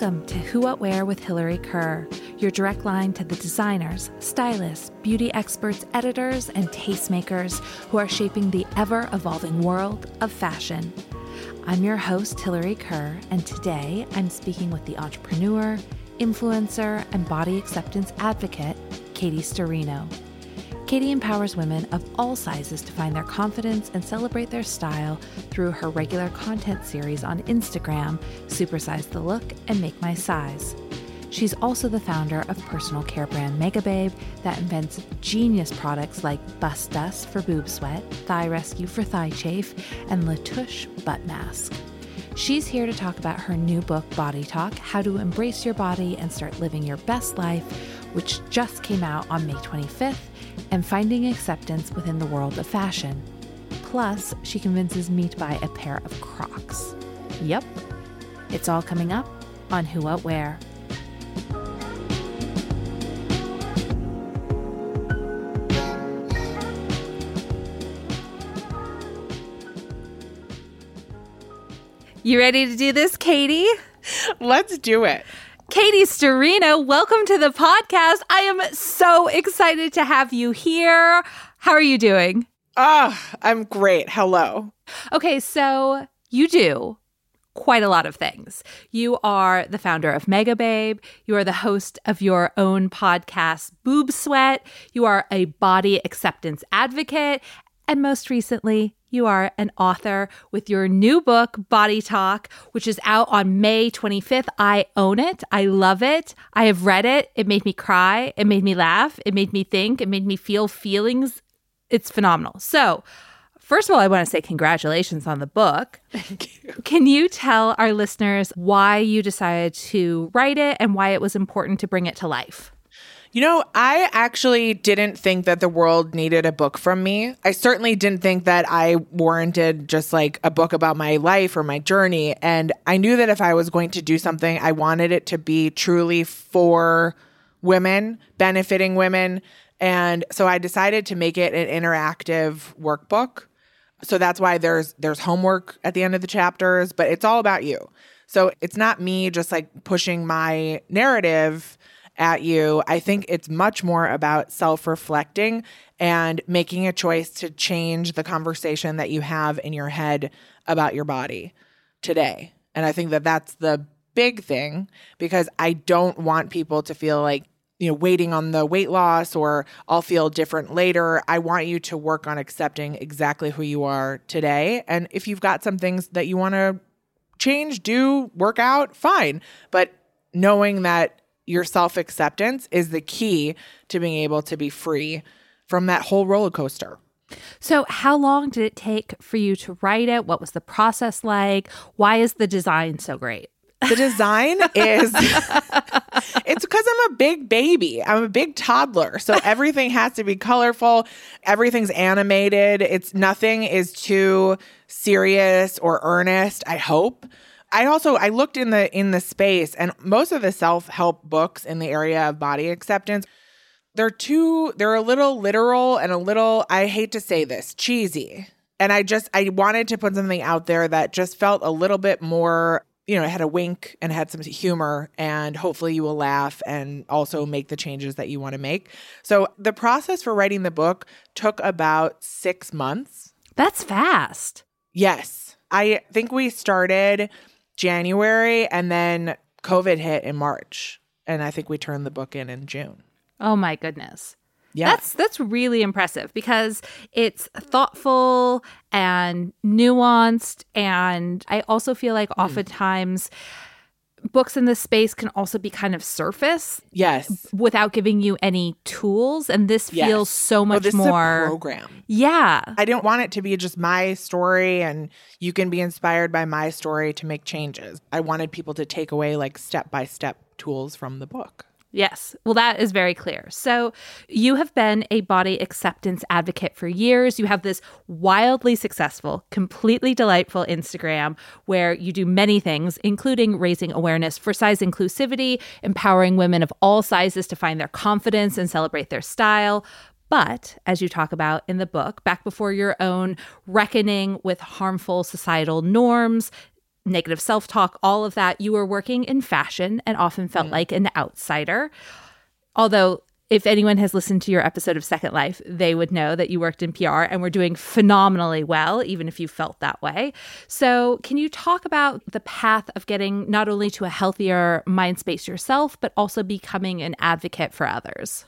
Welcome to Who What Wear with Hillary Kerr, your direct line to the designers, stylists, beauty experts, editors, and tastemakers who are shaping the ever evolving world of fashion. I'm your host, Hillary Kerr, and today I'm speaking with the entrepreneur, influencer, and body acceptance advocate, Katie Sturino. Katie empowers women of all sizes to find their confidence and celebrate their style through her regular content series on Instagram, Supersize the Look and Make My Size. She's also the founder of personal care brand Megababe that invents genius products like Bust Dust for boob sweat, Thigh Rescue for thigh chafe, and Le Tush butt mask. She's here to talk about her new book, Body Talk How to Embrace Your Body and Start Living Your Best Life, which just came out on May 25th, and finding acceptance within the world of fashion. Plus, she convinces me to buy a pair of Crocs. Yep, it's all coming up on Who What Wear. You ready to do this, Katie? Let's do it. Katie Sturino, welcome to the podcast. I am so excited to have you here. How are you doing? Ah, oh, I'm great. Hello. Okay, so you do quite a lot of things. You are the founder of Megababe. You are the host of your own podcast, Boob Sweat. You are a body acceptance advocate. And most recently, you are an author with your new book, Body Talk, which is out on May 25th. I own it. I love it. I have read it. It made me cry. It made me laugh. It made me think. It made me feel feelings. It's phenomenal. So, first of all, I want to say congratulations on the book. Thank you. Can you tell our listeners why you decided to write it and why it was important to bring it to life? You know, I actually didn't think that the world needed a book from me. I certainly didn't think that I warranted just like a book about my life or my journey. And I knew that if I was going to do something, I wanted it to be truly for women, benefiting women. And so I decided to make it an interactive workbook. So that's why there's there's homework at the end of the chapters, but it's all about you. So it's not me just like pushing my narrative at you. I think it's much more about self reflecting and making a choice to change the conversation that you have in your head about your body today. And I think that that's the big thing because I don't want people to feel like, you know, waiting on the weight loss or I'll feel different later. I want you to work on accepting exactly who you are today. And if you've got some things that you want to change, do, work out, fine. But knowing that your self acceptance is the key to being able to be free from that whole roller coaster. So, how long did it take for you to write it? What was the process like? Why is the design so great? The design is it's because I'm a big baby. I'm a big toddler. So everything has to be colorful. Everything's animated. It's nothing is too serious or earnest, I hope. I also I looked in the in the space and most of the self-help books in the area of body acceptance they're too they're a little literal and a little I hate to say this, cheesy. And I just I wanted to put something out there that just felt a little bit more you know, it had a wink and had some humor, and hopefully you will laugh and also make the changes that you want to make. So, the process for writing the book took about six months. That's fast. Yes. I think we started January and then COVID hit in March. And I think we turned the book in in June. Oh my goodness. Yeah. That's that's really impressive because it's thoughtful and nuanced and I also feel like mm. Books in this space can also be kind of surface Yes. without giving you any tools. And this Yes. feels so Oh, much a more. program. yeah. I don't want it to be just my story and you can be inspired by my story to make changes. I wanted people to take away like step by step tools from the book. Yes. Well, that is very clear. So, you have been a body acceptance advocate for years. You have this wildly successful, completely delightful Instagram where you do many things, including raising awareness for size inclusivity, empowering women of all sizes to find their confidence and celebrate their style. But as you talk about in the book, back before your own reckoning with harmful societal norms, negative self talk, all of that, you were working in fashion and often felt like an outsider. Although, if anyone has listened to your episode of Second Life, they would know that you worked in PR and were doing phenomenally well, even if you felt that way. So, can you talk about the path of getting not only to a healthier mind space yourself, but also becoming an advocate for others?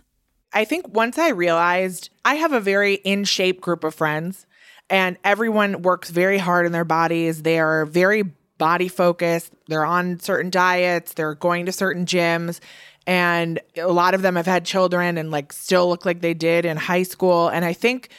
I think once I realized I have a very in shape group of friends and everyone works very hard in their bodies. They are very body focused. They're on certain diets, they're going to certain gyms. And a lot of them have had children and like still look like they did in high school. And I think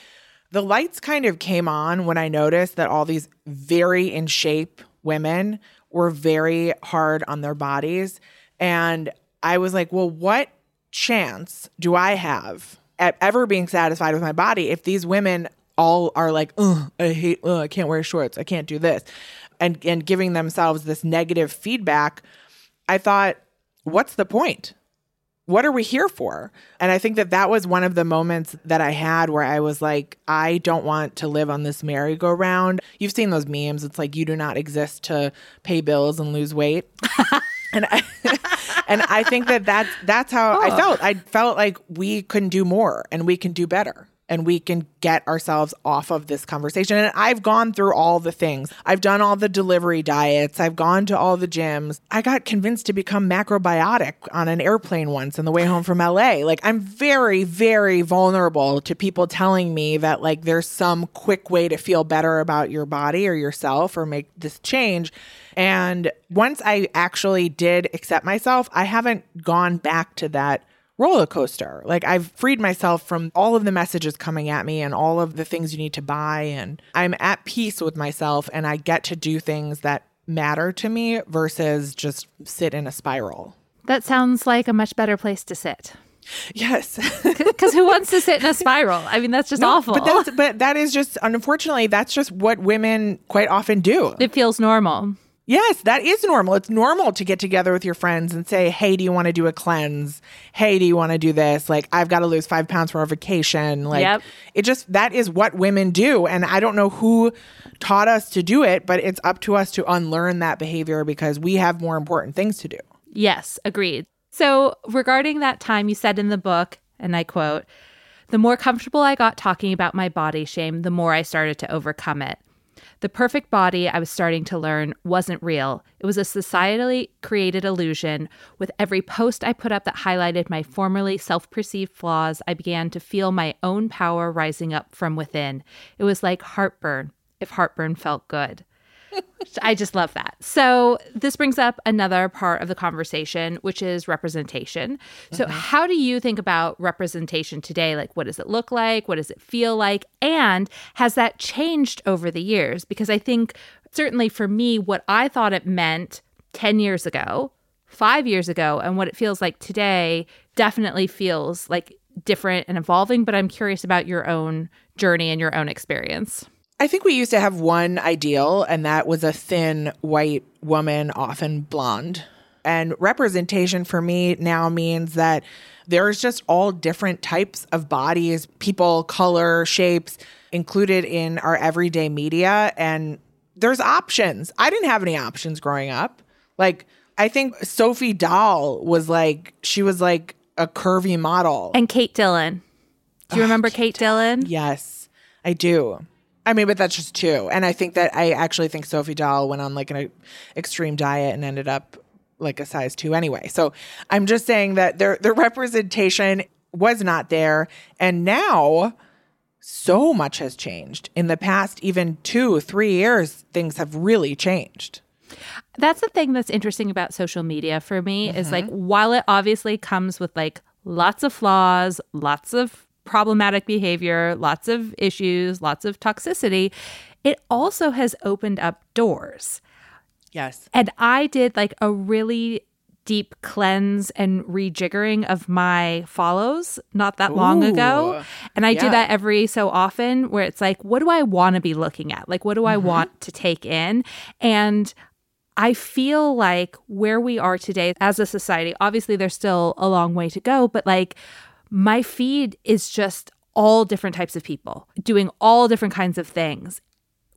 the lights kind of came on when I noticed that all these very in shape women were very hard on their bodies. And I was like, well, what chance do I have at ever being satisfied with my body if these women all are like, I hate, ugh, I can't wear shorts, I can't do this, and and giving themselves this negative feedback? I thought, what's the point? What are we here for? And I think that that was one of the moments that I had where I was like, I don't want to live on this merry-go-round. You've seen those memes. It's like you do not exist to pay bills and lose weight. and I, and I think that that's that's how I felt. I felt like we can do more and we can do better and we can get ourselves off of this conversation. And I've gone through all the things. I've done all the delivery diets. I've gone to all the gyms. I got convinced to become macrobiotic on an airplane once on the way home from LA. Like I'm very very vulnerable to people telling me that like there's some quick way to feel better about your body or yourself or make this change. And once I actually did accept myself, I haven't gone back to that roller coaster. Like I've freed myself from all of the messages coming at me and all of the things you need to buy. And I'm at peace with myself and I get to do things that matter to me versus just sit in a spiral. That sounds like a much better place to sit. Yes. Because who wants to sit in a spiral? I mean, that's just awful. But that's but that is just unfortunately that's just what women quite often do. it feels normal. Yes, that is normal. It's normal to get together with your friends and say, "Hey, do you want to do a cleanse? Hey, do you want to do this? Like, I've got to lose five pounds for a vacation." Like, Yep. it just that is what women do, and I don't know who taught us to do it, but it's up to us to unlearn that behavior because we have more important things to do. Yes, agreed. So, regarding that time you said in the book, and I quote, the more comfortable I got talking about my body shame, the more I started to overcome it. The perfect body I was starting to learn wasn't real. It was a societally created illusion. With every post I put up that highlighted my formerly self perceived flaws, I began to feel my own power rising up from within. It was like heartburn, if heartburn felt good. I just love that. So, this brings up another part of the conversation, which is representation. So, how do you think about representation today? Like, what does it look like? What does it feel like? And has that changed over the years? Because I think, certainly for me, what I thought it meant 10 years ago, five years ago, and what it feels like today definitely feels like different and evolving. But I'm curious about your own journey and your own experience. I think we used to have one ideal, and that was a thin white woman, often blonde. And representation for me now means that there's just all different types of bodies, people, color, shapes included in our everyday media. And there's options. I didn't have any options growing up. Like, I think Sophie Dahl was like, she was like a curvy model. And Kate Dillon. Do you oh, remember Kate Dillon? Yes, I do. I mean, but that's just two. And I think that I actually think Sophie Dahl went on like an extreme diet and ended up like a size two anyway. So I'm just saying that their the representation was not there, and now so much has changed in the past even two three years. Things have really changed. That's the thing that's interesting about social media for me mm-hmm. is like while it obviously comes with like lots of flaws, lots of problematic behavior, lots of issues, lots of toxicity, it also has opened up doors. Yes. And I did like a really deep cleanse and rejiggering of my follows not that long ago. And I yeah. do that every so often where it's like, what do I want to be looking at? Like, what do mm-hmm. I want to take in? And I feel like where we are today as a society, obviously there's still a long way to go, but like my feed is just all different types of people doing all different kinds of things.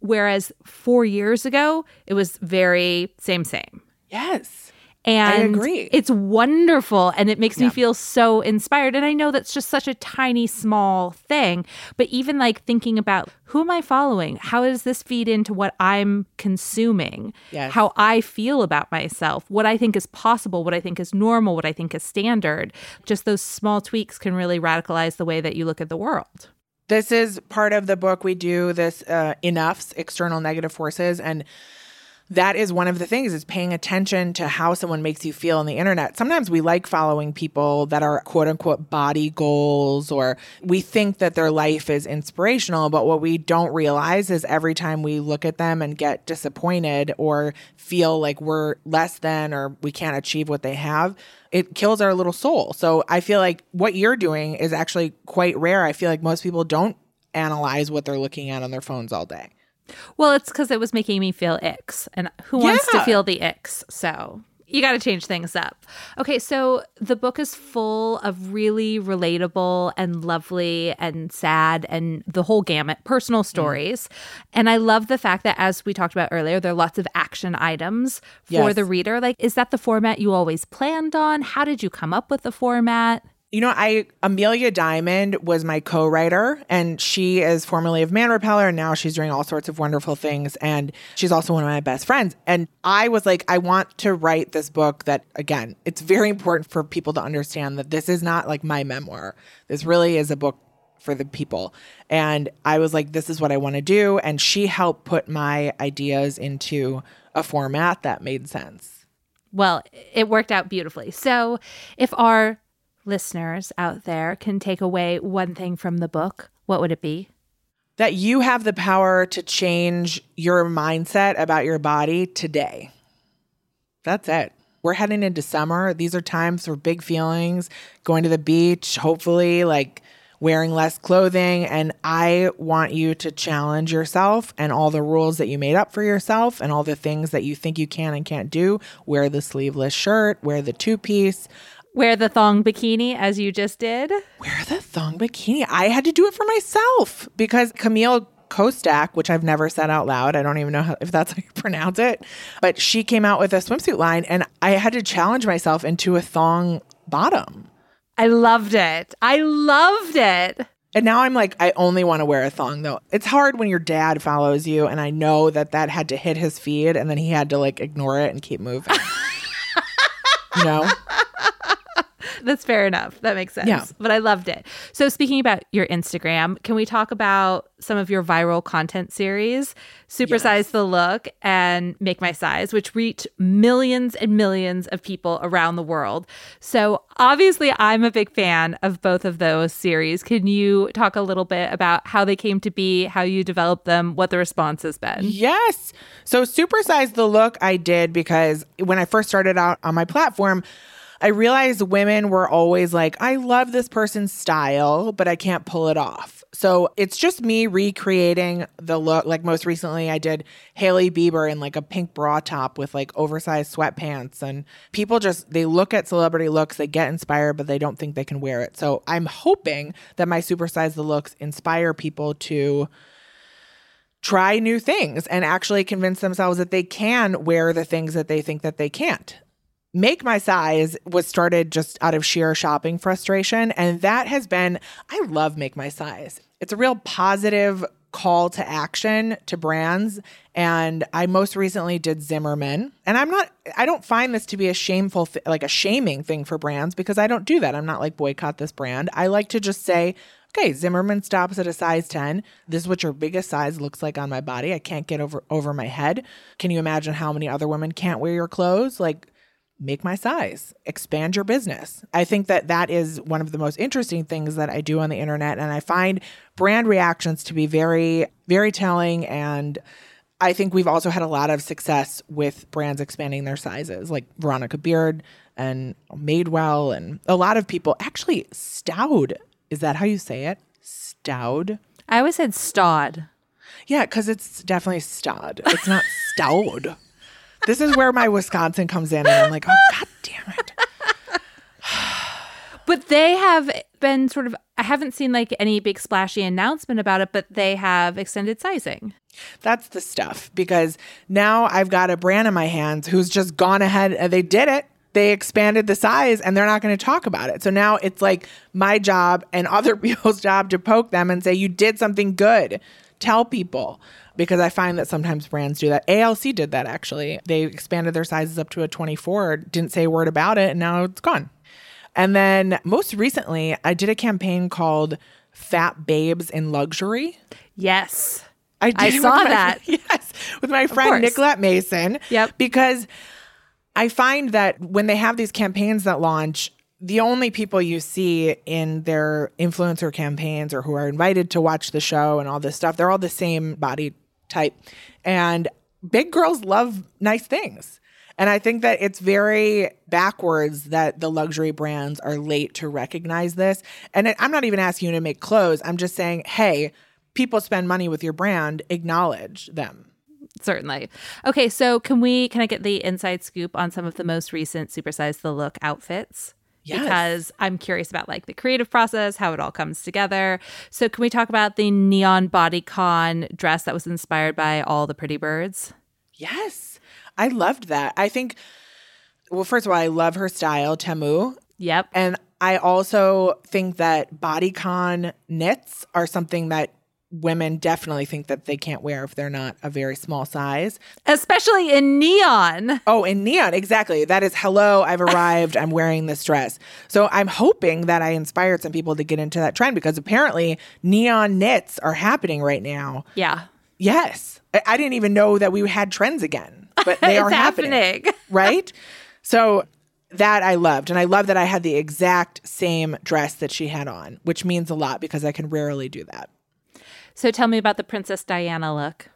Whereas four years ago, it was very same, same. Yes. And I agree. It's wonderful and it makes yeah. me feel so inspired. And I know that's just such a tiny, small thing. But even like thinking about who am I following? How does this feed into what I'm consuming? Yes. How I feel about myself, what I think is possible, what I think is normal, what I think is standard. Just those small tweaks can really radicalize the way that you look at the world. This is part of the book we do this uh, enoughs external negative forces and that is one of the things is paying attention to how someone makes you feel on the internet. Sometimes we like following people that are quote unquote body goals or we think that their life is inspirational, but what we don't realize is every time we look at them and get disappointed or feel like we're less than or we can't achieve what they have, it kills our little soul. So I feel like what you're doing is actually quite rare. I feel like most people don't analyze what they're looking at on their phones all day. Well, it's because it was making me feel icks, and who wants to feel the icks? So you got to change things up. Okay, so the book is full of really relatable and lovely and sad and the whole gamut personal mm. stories. Mm. And I love the fact that, as we talked about earlier, there are lots of action items for yes. the reader. Like, is that the format you always planned on? How did you come up with the format? You know, I Amelia Diamond was my co-writer, and she is formerly of Man Repeller, and now she's doing all sorts of wonderful things. And she's also one of my best friends. And I was like, I want to write this book that, again, it's very important for people to understand that this is not like my memoir. This really is a book for the people. And I was like, this is what I want to do. And she helped put my ideas into a format that made sense. Well, it worked out beautifully. So, if our listeners out there can take away one thing from the book, what would it be? That you have the power to change your mindset about your body today. That's it. We're heading into summer. These are times for big feelings, going to the beach, hopefully, like wearing less clothing. And I want you to challenge yourself and all the rules that you made up for yourself and all the things that you think you can and can't do. Wear the sleeveless shirt, wear the two piece. Wear the thong bikini as you just did. Wear the thong bikini. I had to do it for myself because Camille Kostek, which I've never said out loud. I don't even know how, if that's how you pronounce it. But she came out with a swimsuit line and I had to challenge myself into a thong bottom. I loved it. I loved it. And now I'm like, I only want to wear a thong though. It's hard when your dad follows you. And I know that that had to hit his feed and then he had to like ignore it and keep moving. you know? That's fair enough. That makes sense. Yeah. But I loved it. So, speaking about your Instagram, can we talk about some of your viral content series, Supersize yes. the Look and Make My Size, which reach millions and millions of people around the world? So, obviously, I'm a big fan of both of those series. Can you talk a little bit about how they came to be, how you developed them, what the response has been? Yes. So, Supersize the Look, I did because when I first started out on my platform, I realized women were always like, I love this person's style, but I can't pull it off. So it's just me recreating the look. Like most recently, I did Hailey Bieber in like a pink bra top with like oversized sweatpants. And people just, they look at celebrity looks, they get inspired, but they don't think they can wear it. So I'm hoping that my supersize the looks inspire people to try new things and actually convince themselves that they can wear the things that they think that they can't. Make My Size was started just out of sheer shopping frustration. And that has been, I love Make My Size. It's a real positive call to action to brands. And I most recently did Zimmermann. And I'm not, I don't find this to be a shameful, th- like a shaming thing for brands because I don't do that. I'm not like boycott this brand. I like to just say, okay, Zimmermann stops at a size 10. This is what your biggest size looks like on my body. I can't get over over my head. Can you imagine how many other women can't wear your clothes? Like make my size, expand your business. I think that that is one of the most interesting things that I do on the internet and I find brand reactions to be very very telling and I think we've also had a lot of success with brands expanding their sizes, like Veronica Beard and Madewell, and a lot of people. Actually, Staud is that how you say it? Staud. I always said Staud. Yeah, because it's definitely Staud. It's not Staud. This is where my Wisconsin comes in, and I'm like, oh god damn it. But they have been sort of. I haven't seen like any big splashy announcement about it, but they have extended sizing. That's the stuff because now I've got a brand in my hands who's just gone ahead and they did it. They expanded the size and they're not going to talk about it. So now it's like my job and other people's job to poke them and say, You did something good. Tell people. Because I find that sometimes brands do that. ALC did that actually. They expanded their sizes up to a 24, didn't say a word about it, and now it's gone. And then most recently, I did a campaign called Fat Babes in Luxury. Yes. I, did I saw my- that. Yes, with my friend. Nicolette Mason. Yep. Because I find that when they have these campaigns that launch, the only people you see in their influencer campaigns or who are invited to watch the show and all this stuff, they're all the same body type. And big girls love nice things. And I think that it's very backwards that the luxury brands are late to recognize this. And I'm not even asking you to make clothes. I'm just saying, hey, people spend money with your brand, acknowledge them. Certainly. Okay, so can we can I get the inside scoop on some of the most recent supersize the look outfits? Yes. Because I'm curious about like the creative process, how it all comes together. So can we talk about the neon bodycon dress that was inspired by all the pretty birds? Yes. I loved that. I think, well, first of all, I love her style, Tamu. Yep. And I also think that bodycon knits are something that women definitely think that they can't wear if they're not a very small size. Especially in neon. Oh, in neon, exactly. That is hello, I've arrived, I'm wearing this dress. So I'm hoping that I inspired some people to get into that trend because apparently neon knits are happening right now. Yeah. Yes. I, I didn't even know that we had trends again, but they are happening. happening. right? So that I loved. And I love that I had the exact same dress that she had on, which means a lot because I can rarely do that. So tell me about the Princess Diana look.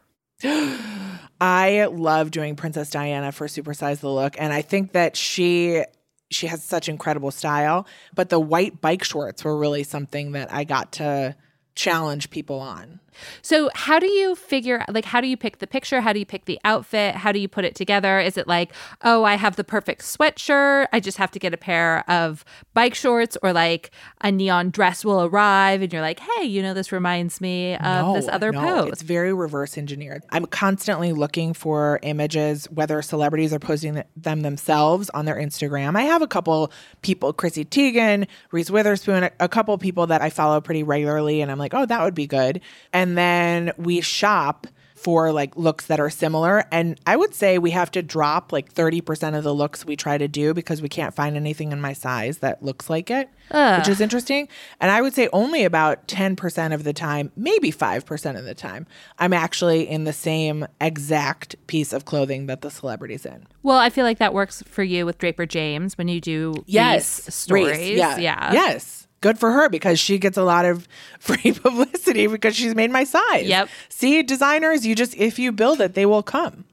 I love doing Princess Diana for Supersize the Look. And I think that she she has such incredible style. But the white bike shorts were really something that I got to challenge people on. So, how do you figure like how do you pick the picture? How do you pick the outfit? How do you put it together? Is it like, "Oh, I have the perfect sweatshirt. I just have to get a pair of bike shorts or like a neon dress will arrive and you're like, "Hey, you know this reminds me of this other no, pose." It's very reverse engineered. I'm constantly looking for images, whether celebrities are posting them themselves on their Instagram. I have a couple people, Chrissy Teigen, Reese Witherspoon, a, a couple people that I follow pretty regularly, and I'm like, oh, that would be good. And then we shop for like looks that are similar. And I would say we have to drop like 30% of the looks we try to do because we can't find anything in my size that looks like it, which is interesting. And I would say only about 10% of the time, maybe 5% of the time, I'm actually in the same exact piece of clothing that the celebrity's in. well, I feel like that works for you with Draper James when you do Yes. these stories. Reese, yeah. yeah. Yes. Good for her because she gets a lot of free publicity because she's made my size. Yep. See, designers, you just, if you build it, they will come.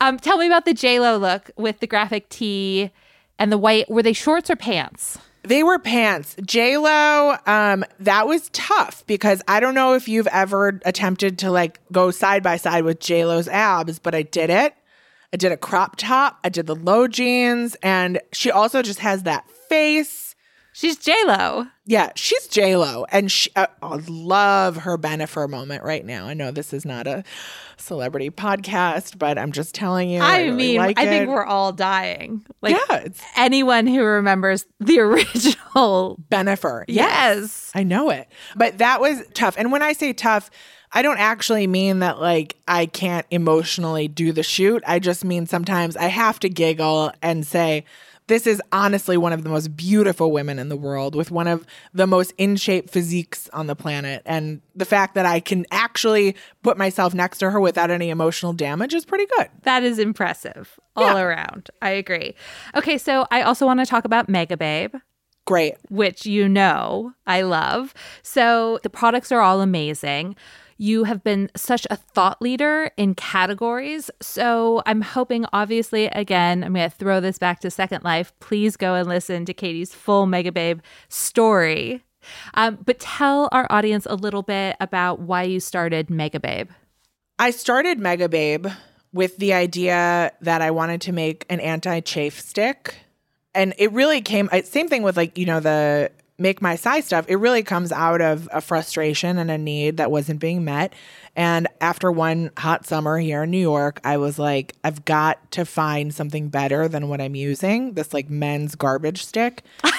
Um, tell me about the J Lo look with the graphic tee and the white. Were they shorts or pants? They were pants. J Lo, um, that was tough because I don't know if you've ever attempted to like go side by side with J Lo's abs, but I did it. I did a crop top. I did the low jeans, and she also just has that face. She's J Lo. Yeah, she's J Lo, and she, uh, I love her Bennifer moment right now. I know this is not a celebrity podcast, but I'm just telling you. I, really mean, like I think we're all dying. Like yeah, anyone who remembers the original. Bennifer. Yes. I know it. But that was tough. And when I say tough, I don't actually mean that like I can't emotionally do the shoot. I just mean sometimes I have to giggle and say, this is honestly one of the most beautiful women in the world with one of the most in shape physiques on the planet. And the fact that I can actually put myself next to her without any emotional damage is pretty good. That is impressive all Yeah. around. I agree. Okay, so I also want to talk about Mega Babe. Great. which you know I love. So the products are all amazing. You have been such a thought leader in categories. So I'm hoping, obviously, again, I'm going to throw this back to Second Life. Please go and listen to Katie's full Mega Babe story. Um, but tell our audience a little bit about why you started Mega Babe. I started Mega Babe with the idea that I wanted to make an anti chafe stick. And it really came, same thing with like, you know, the make my size stuff. It really comes out of a frustration and a need that wasn't being met. And after one hot summer here in New York, I was like, I've got to find something better than what I'm using this like men's garbage stick.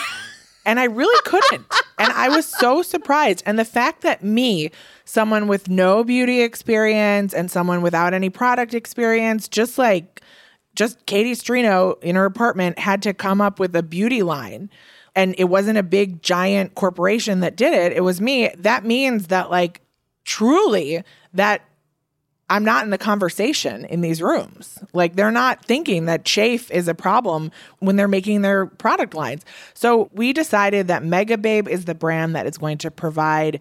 And I really couldn't. and I was so surprised. And the fact that me, someone with no beauty experience and someone without any product experience, just like just Katie Sturino in her apartment had to come up with a beauty line. And it wasn't a big giant corporation that did it. It was me. That means that like truly that I'm not in the conversation in these rooms. Like they're not thinking that chafe is a problem when they're making their product lines. So we decided that Mega Babe is the brand that is going to provide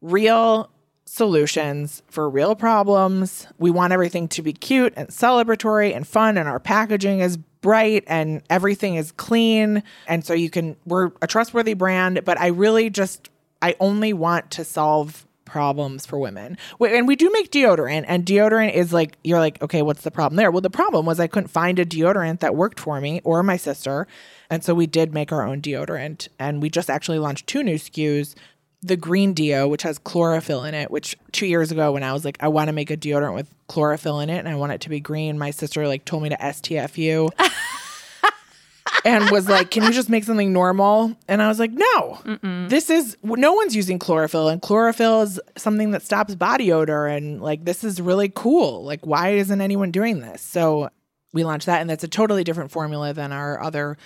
real solutions for real problems. We want everything to be cute and celebratory and fun and our packaging is bright and everything is clean and so you can we're a trustworthy brand, but I really just I only want to solve problems for women. And we do make deodorant, and deodorant is like, you're like, okay, what's the problem there? Well, the problem was I couldn't find a deodorant that worked for me or my sister. And so we did make our own deodorant, and we just actually launched two new SKUs. The green deo, which has chlorophyll in it, which two years ago when I was like, I want to make a deodorant with chlorophyll in it and I want it to be green, my sister like told me to STFU and was like, "Can you just make something normal?" And I was like, "No, this is no one's using chlorophyll, and chlorophyll is something that stops body odor, and like this is really cool. Like, why isn't anyone doing this?" So we launched that, and that's a totally different formula than our other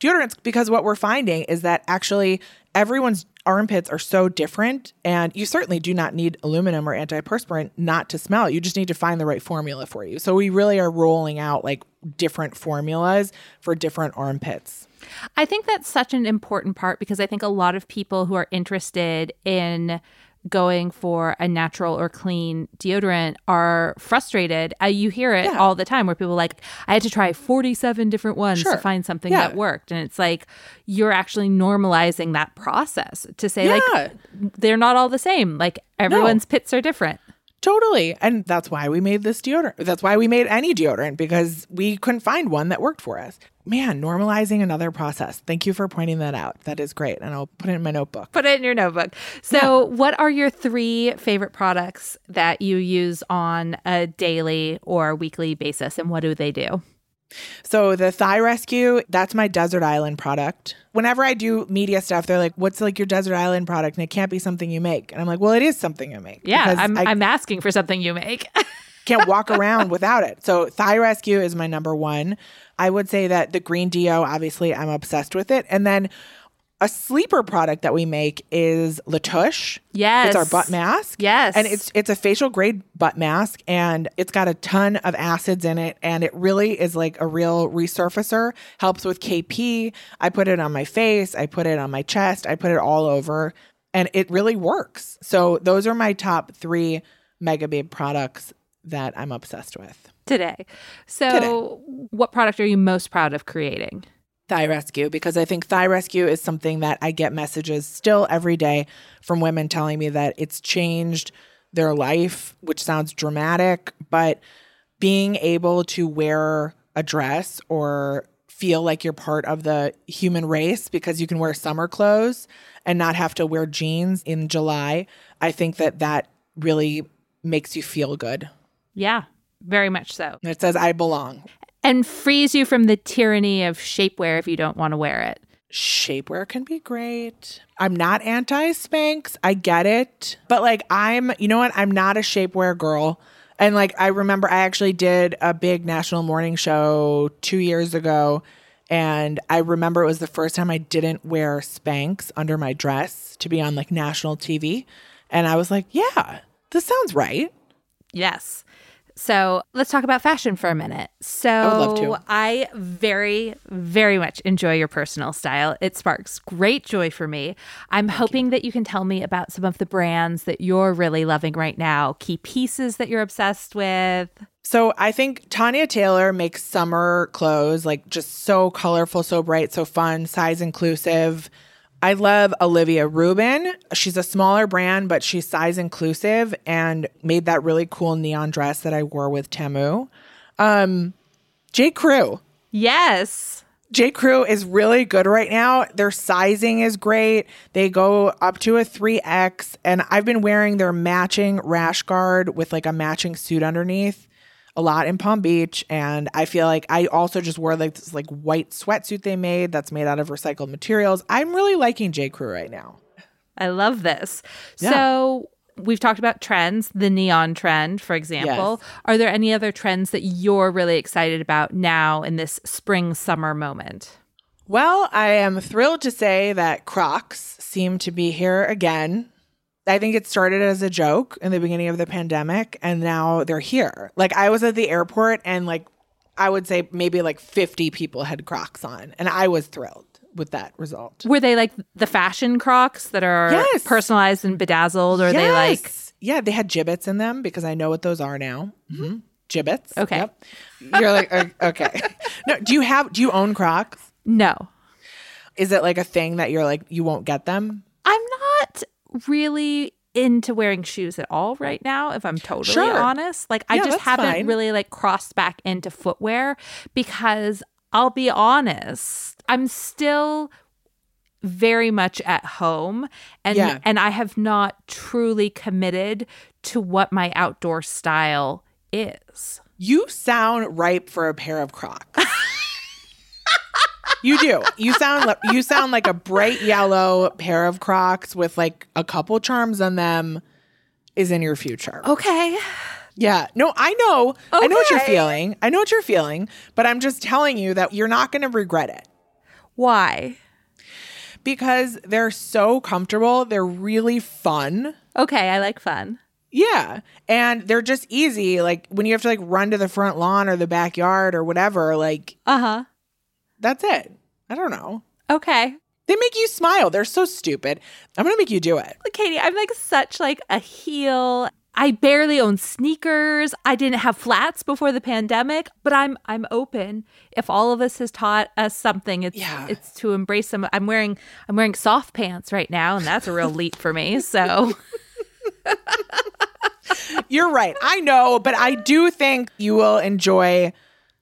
deodorants because what we're finding is that actually everyone's armpits are so different and you certainly do not need aluminum or antiperspirant not to smell. You just need to find the right formula for you. So we really are rolling out like different formulas for different armpits. I think that's such an important part because I think a lot of people who are interested in going for a natural or clean deodorant are frustrated. Uh, you hear it Yeah. all the time where people are like, I had to try 47 different ones Sure. to find something Yeah. that worked. And it's like, you're actually normalizing that process to say, Yeah. like, they're not all the same. Like, everyone's pits are different. Totally. And that's why we made this deodorant. That's why we made any deodorant because we couldn't find one that worked for us. Man, normalizing another process. Thank you for pointing that out. That is great. And I'll put it in my notebook. Put it in your notebook. So, what are your three favorite products that you use on a daily or weekly basis, and what do they do? So the Thigh Rescue, that's my desert island product. Whenever I do media stuff, they're like, "What's like your desert island product?" And it can't be something you make. And I'm like, "Well, it is something I make." Yeah, I'm, I I'm asking for something you make. can't walk around without it. So Thigh Rescue is my number one. I would say that the Green Deo, obviously, I'm obsessed with it. And then a sleeper product that we make is Le Tush. Yes. It's our butt mask. Yes. And it's it's a facial grade butt mask and it's got a ton of acids in it and it really is like a real resurfacer. Helps with KP. I put it on my face, I put it on my chest, I put it all over and it really works. So those are my top 3 Mega Babe products that I'm obsessed with. today. So, what product are you most proud of creating? Thigh Rescue because I think Thigh Rescue is something that I get messages still every day from women telling me that it's changed their life, which sounds dramatic, but being able to wear a dress or feel like you're part of the human race because you can wear summer clothes and not have to wear jeans in July, I think that that really makes you feel good. Yeah, very much so. And it says, I belong. And frees you from the tyranny of shapewear if you don't want to wear it. shapewear can be great. I'm not anti Spanx. I get it. But like I'm, you know what? I'm not a shapewear girl. And like I remember I actually did a big national morning show 2 years ago And I remember it was the first time I didn't wear Spanx under my dress to be on like national TV. And I was like, yeah, this sounds right. Yes. So let's talk about fashion for a minute. So I love to. I very, very much enjoy your personal style. It sparks great joy for me. I'm hoping that you can tell me about some of the brands that you're really loving right now, key pieces that you're obsessed with. So I think Tanya Taylor makes summer clothes like just so colorful, so bright, so fun, size inclusive. I love Olivia Rubin. She's a smaller brand, but she's size inclusive and made that really cool neon dress that I wore with Tamu. Um, J. Crew. Yes. J. Crew is really good right now. Their sizing is great. They go up to a 3X, and I've been wearing their matching rash guard with like a matching suit underneath a lot in Palm Beach. And I feel like I also just wore like this like white sweatsuit they made that's made out of recycled materials. I'm really liking J. Crew right now. I love this. Yeah. So we've talked about trends, the neon trend, for example. Yes. Are there any other trends that you're really excited about now in this spring summer moment? Well, I am thrilled to say that Crocs seem to be here again. I think it started as a joke in the beginning of the pandemic and now they're here. Like I was at the airport and like I would say maybe like 50 people had Crocs on and I was thrilled with that result. Were they like the fashion crocs that are Yes. personalized and bedazzled? Or are they like Yeah, they had gibbets in them because I know what those are now. hmm Gibbets. Okay. Yep. You're like uh, okay. No, do you have do you own Crocs? no? Is it like a thing that you're like you won't get them? I'm not really into wearing shoes at all right now if i'm totally Sure. honest like i Yeah, just haven't fine. really like crossed back into footwear because i'll be honest i'm still very much at home and Yeah. and i have not truly committed to what my outdoor style is You sound ripe for a pair of Crocs. you do. You sound like you sound like a bright yellow pair of Crocs with like a couple charms on them is in your future. okay Yeah. No, I know. Okay. I know what you're feeling. I know what you're feeling, but I'm just telling you that you're not going to regret it why because they're so comfortable. They're really fun. okay i like fun Yeah. And they're just easy. Like when you have to like run to the front lawn or the backyard or whatever, like uh-huh that's it. I don't know. okay They make you smile. They're so stupid. I'm going to make you do it. Look, Katie, I'm like such like a heel. I barely own sneakers. I didn't have flats before the pandemic, but I'm I'm open. If all of us has taught us something, it's Yeah. it's to embrace them. I'm wearing I'm wearing soft pants right now, and that's a real leap for me. So You're right. I know, but I do think you will enjoy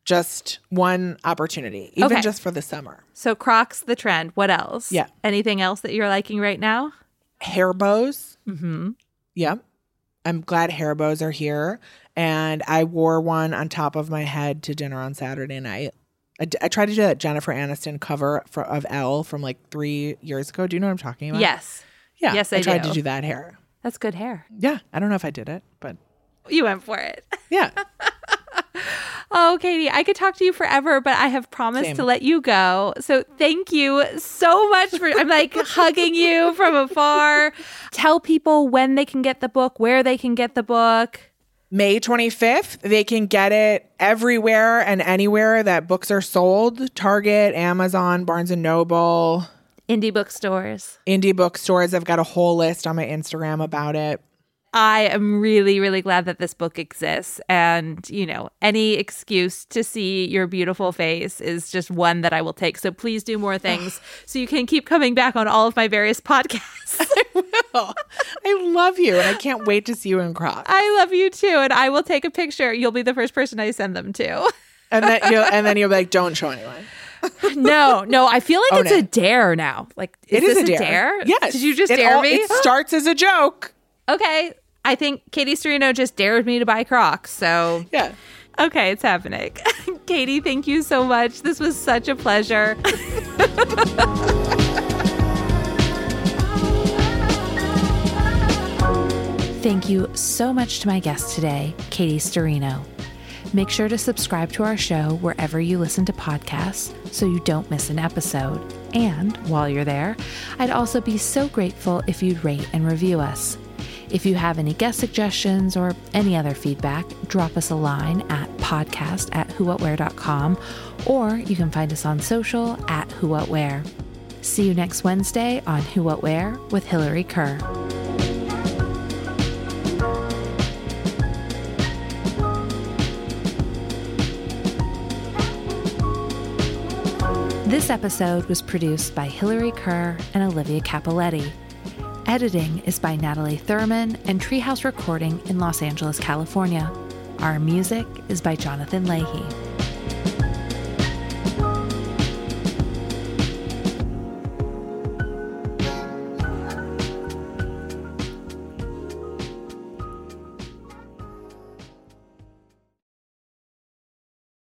just one opportunity, even Okay. just for the summer. so Crocs the trend. What else? Yeah. Anything else that you're liking right now? Hair bows. Mm-hmm. Yep. I'm glad hair bows are here. And I wore one on top of my head to dinner on Saturday night. I, d- I tried to do that Jennifer Aniston cover for, of Elle from like three years ago. Do you know what I'm talking about? Yes. Yeah. Yes, I I tried do. to do that hair. That's good hair. Yeah. I don't know if I did it, but You went for it. yeah. Oh, Katie, I could talk to you forever, but I have promised Same. to let you go. So thank you so much for I'm like hugging you from afar. Tell people when they can get the book, where they can get the book. May 25th, they can get it everywhere and anywhere that books are sold Target, Amazon, Barnes and Noble, Indie bookstores. indie bookstores. I've got a whole list on my Instagram about it. I am really, really glad that this book exists. And, you know, any excuse to see your beautiful face is just one that I will take. So please do more things so you can keep coming back on all of my various podcasts. I will. I love you, and I can't wait to see you in Crocs. I love you too. And I will take a picture. You'll be the first person I send them to. And then you'll and then you'll be like, "Don't show anyone." no, no, I feel like Oh, it's no. a dare now. Like, is It is this a dare. Yes. Did you just It dare all- me? It starts as a joke. okay. I think Katie Sturino just dared me to buy Crocs. So, Yeah. okay, it's happening. Katie, thank you so much. This was such a pleasure. Thank you so much to my guest today, Katie Sturino. Make sure to subscribe to our show wherever you listen to podcasts so you don't miss an episode. And while you're there, I'd also be so grateful if you'd rate and review us. If you have any guest suggestions or any other feedback, drop us a line at podcast at whowhatwear.com or you can find us on social at whowhatwhere. See you next Wednesday on Who What Wear with Hillary Kerr. This episode was produced by Hillary Kerr and Olivia Capoletti. Editing is by Natalie Thurman and Treehouse Recording in Los Angeles, California. Our music is by Jonathan Leahy.